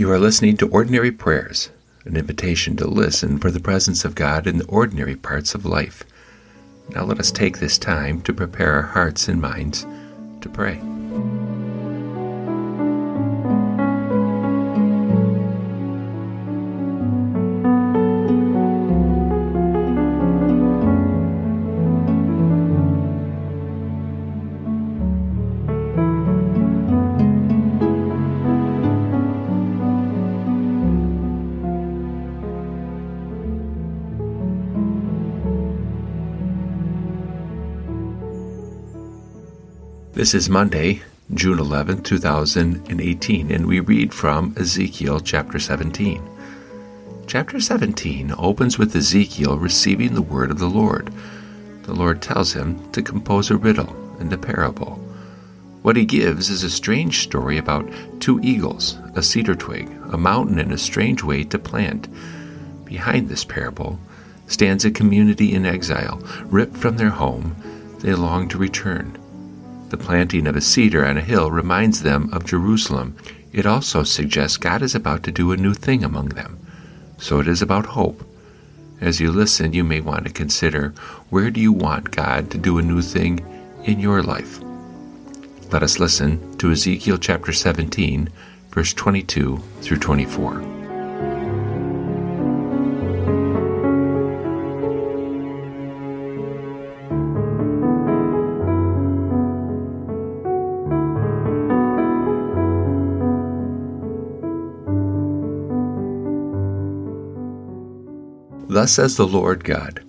You are listening to Ordinary Prayers, an invitation to listen for the presence of God in the ordinary parts of life. Now let us take this time to prepare our hearts and minds to pray. This is Monday, June 11, 2018, and we read from Ezekiel chapter 17. Chapter 17 opens with Ezekiel receiving the word of the Lord. The Lord tells him to compose a riddle and a parable. What he gives is a strange story about two eagles, a cedar twig, a mountain, and a strange way to plant. Behind this parable stands a community in exile, ripped from their home. They long to return. The planting of a cedar on a hill reminds them of Jerusalem. It also suggests God is about to do a new thing among them. So it is about hope. As you listen, you may want to consider where do you want God to do a new thing in your life? Let us listen to Ezekiel chapter 17, verse 22 through 24. Thus says the Lord God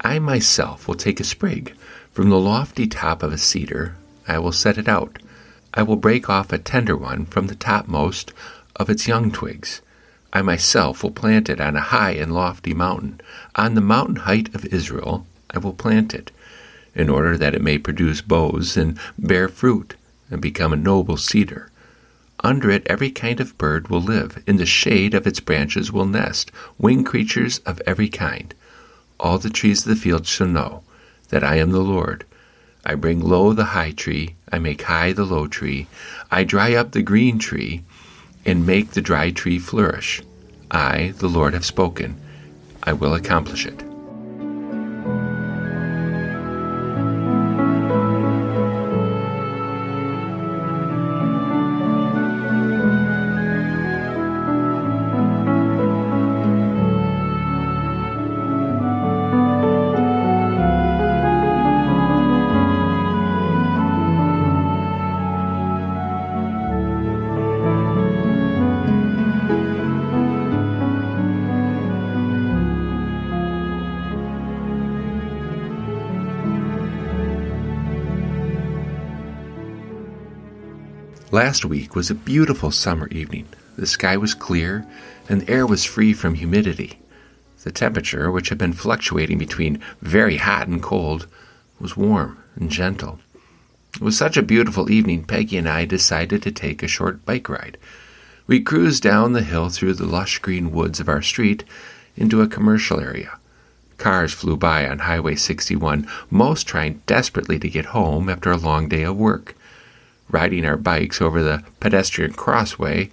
I myself will take a sprig from the lofty top of a cedar, I will set it out. I will break off a tender one from the topmost of its young twigs. I myself will plant it on a high and lofty mountain. On the mountain height of Israel I will plant it, in order that it may produce boughs and bear fruit, and become a noble cedar. Under it every kind of bird will live. In the shade of its branches will nest winged creatures of every kind. All the trees of the field shall know that I am the Lord. I bring low the high tree, I make high the low tree. I dry up the green tree, and make the dry tree flourish. I, the Lord, have spoken. I will accomplish it. Last week was a beautiful summer evening. The sky was clear and the air was free from humidity. The temperature, which had been fluctuating between very hot and cold, was warm and gentle. It was such a beautiful evening, Peggy and I decided to take a short bike ride. We cruised down the hill through the lush green woods of our street into a commercial area. Cars flew by on Highway 61, most trying desperately to get home after a long day of work. Riding our bikes over the pedestrian crossway,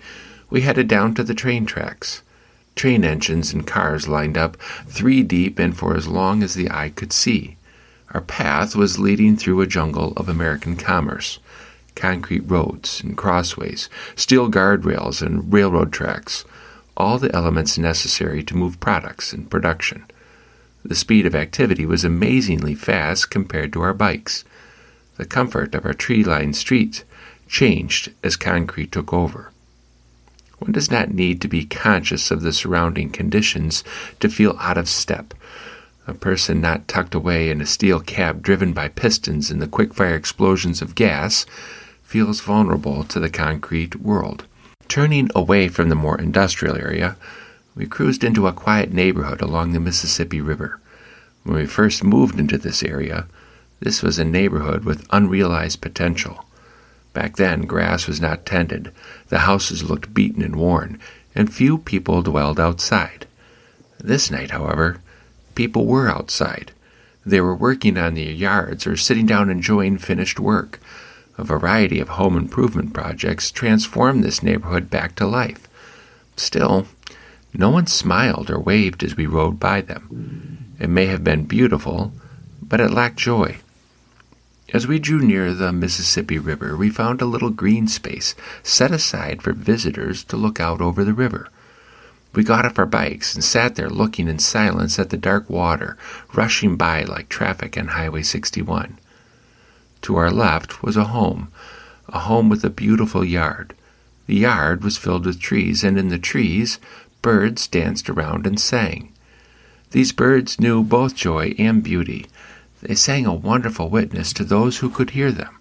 we headed down to the train tracks. Train engines and cars lined up three deep and for as long as the eye could see. Our path was leading through a jungle of American commerce concrete roads and crossways, steel guardrails and railroad tracks, all the elements necessary to move products and production. The speed of activity was amazingly fast compared to our bikes. The comfort of our tree lined streets changed as concrete took over. One does not need to be conscious of the surrounding conditions to feel out of step. A person not tucked away in a steel cab driven by pistons and the quick-fire explosions of gas feels vulnerable to the concrete world. Turning away from the more industrial area, we cruised into a quiet neighborhood along the Mississippi River. When we first moved into this area, this was a neighborhood with unrealized potential. Back then, grass was not tended, the houses looked beaten and worn, and few people dwelled outside. This night, however, people were outside. They were working on their yards or sitting down enjoying finished work. A variety of home improvement projects transformed this neighborhood back to life. Still, no one smiled or waved as we rode by them. It may have been beautiful, but it lacked joy. As we drew near the Mississippi River, we found a little green space set aside for visitors to look out over the river. We got off our bikes and sat there looking in silence at the dark water rushing by like traffic on Highway 61. To our left was a home, a home with a beautiful yard. The yard was filled with trees, and in the trees, birds danced around and sang. These birds knew both joy and beauty. They sang a wonderful witness to those who could hear them.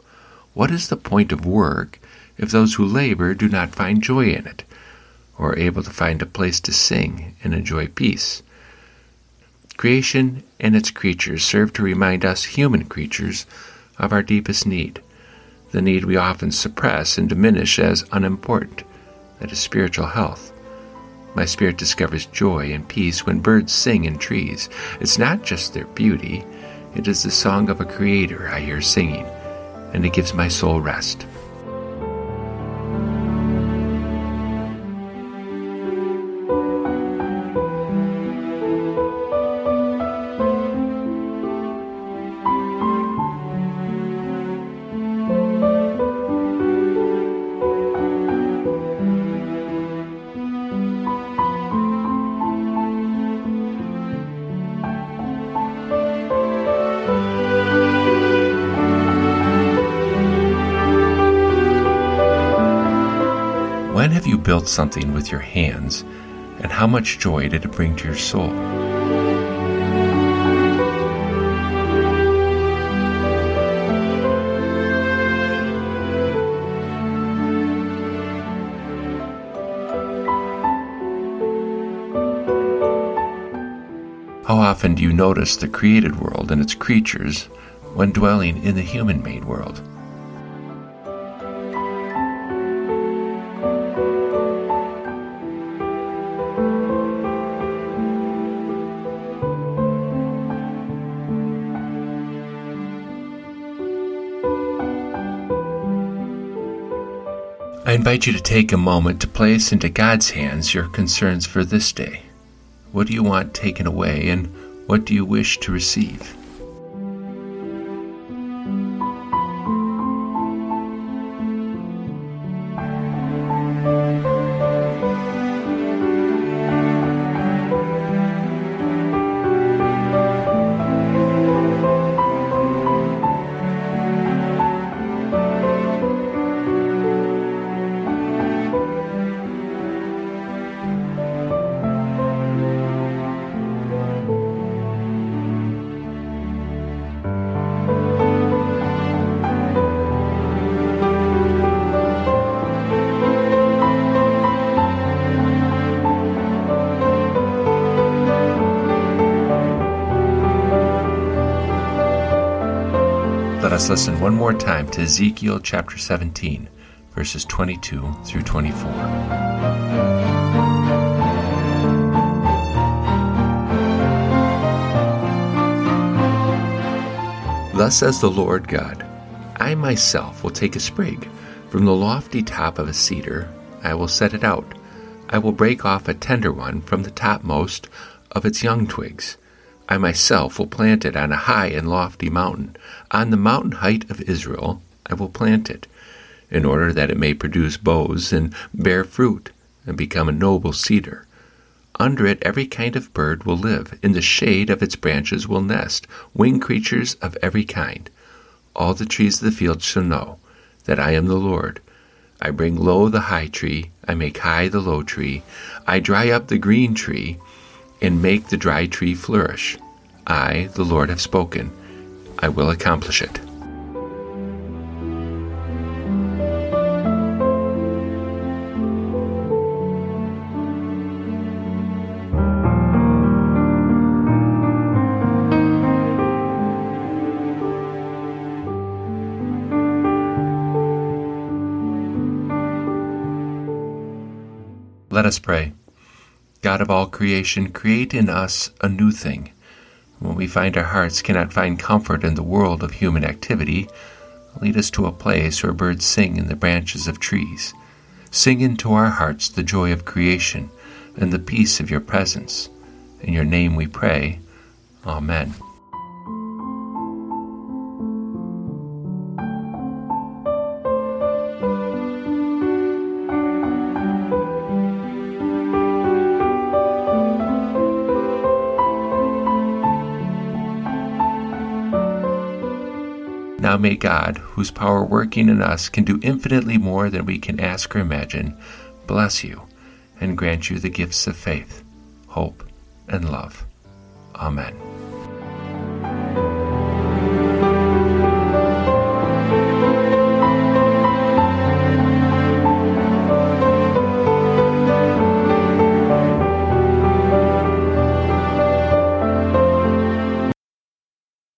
What is the point of work if those who labor do not find joy in it? or are able to find a place to sing and enjoy peace. Creation and its creatures serve to remind us human creatures of our deepest need, the need we often suppress and diminish as unimportant, that is spiritual health. My spirit discovers joy and peace when birds sing in trees. It's not just their beauty, it is the song of a creator I hear singing, and it gives my soul rest. Built something with your hands, and how much joy did it bring to your soul? How often do you notice the created world and its creatures when dwelling in the human made world? I invite you to take a moment to place into God's hands your concerns for this day. What do you want taken away, and what do you wish to receive? Us listen one more time to Ezekiel chapter 17, verses 22 through 24. Thus says the Lord God I myself will take a sprig from the lofty top of a cedar, I will set it out. I will break off a tender one from the topmost of its young twigs. I myself will plant it on a high and lofty mountain. On the mountain height of Israel I will plant it, in order that it may produce boughs and bear fruit, and become a noble cedar. Under it every kind of bird will live. In the shade of its branches will nest winged creatures of every kind. All the trees of the field shall know that I am the Lord. I bring low the high tree, I make high the low tree. I dry up the green tree, and make the dry tree flourish. I, the Lord, have spoken. I will accomplish it. Let us pray. God of all creation, create in us a new thing. When we find our hearts cannot find comfort in the world of human activity, lead us to a place where birds sing in the branches of trees. sing into our hearts the joy of creation and the peace of your presence. In your name we pray. Amen. May God, whose power working in us can do infinitely more than we can ask or imagine, bless you and grant you the gifts of faith, hope, and love. Amen.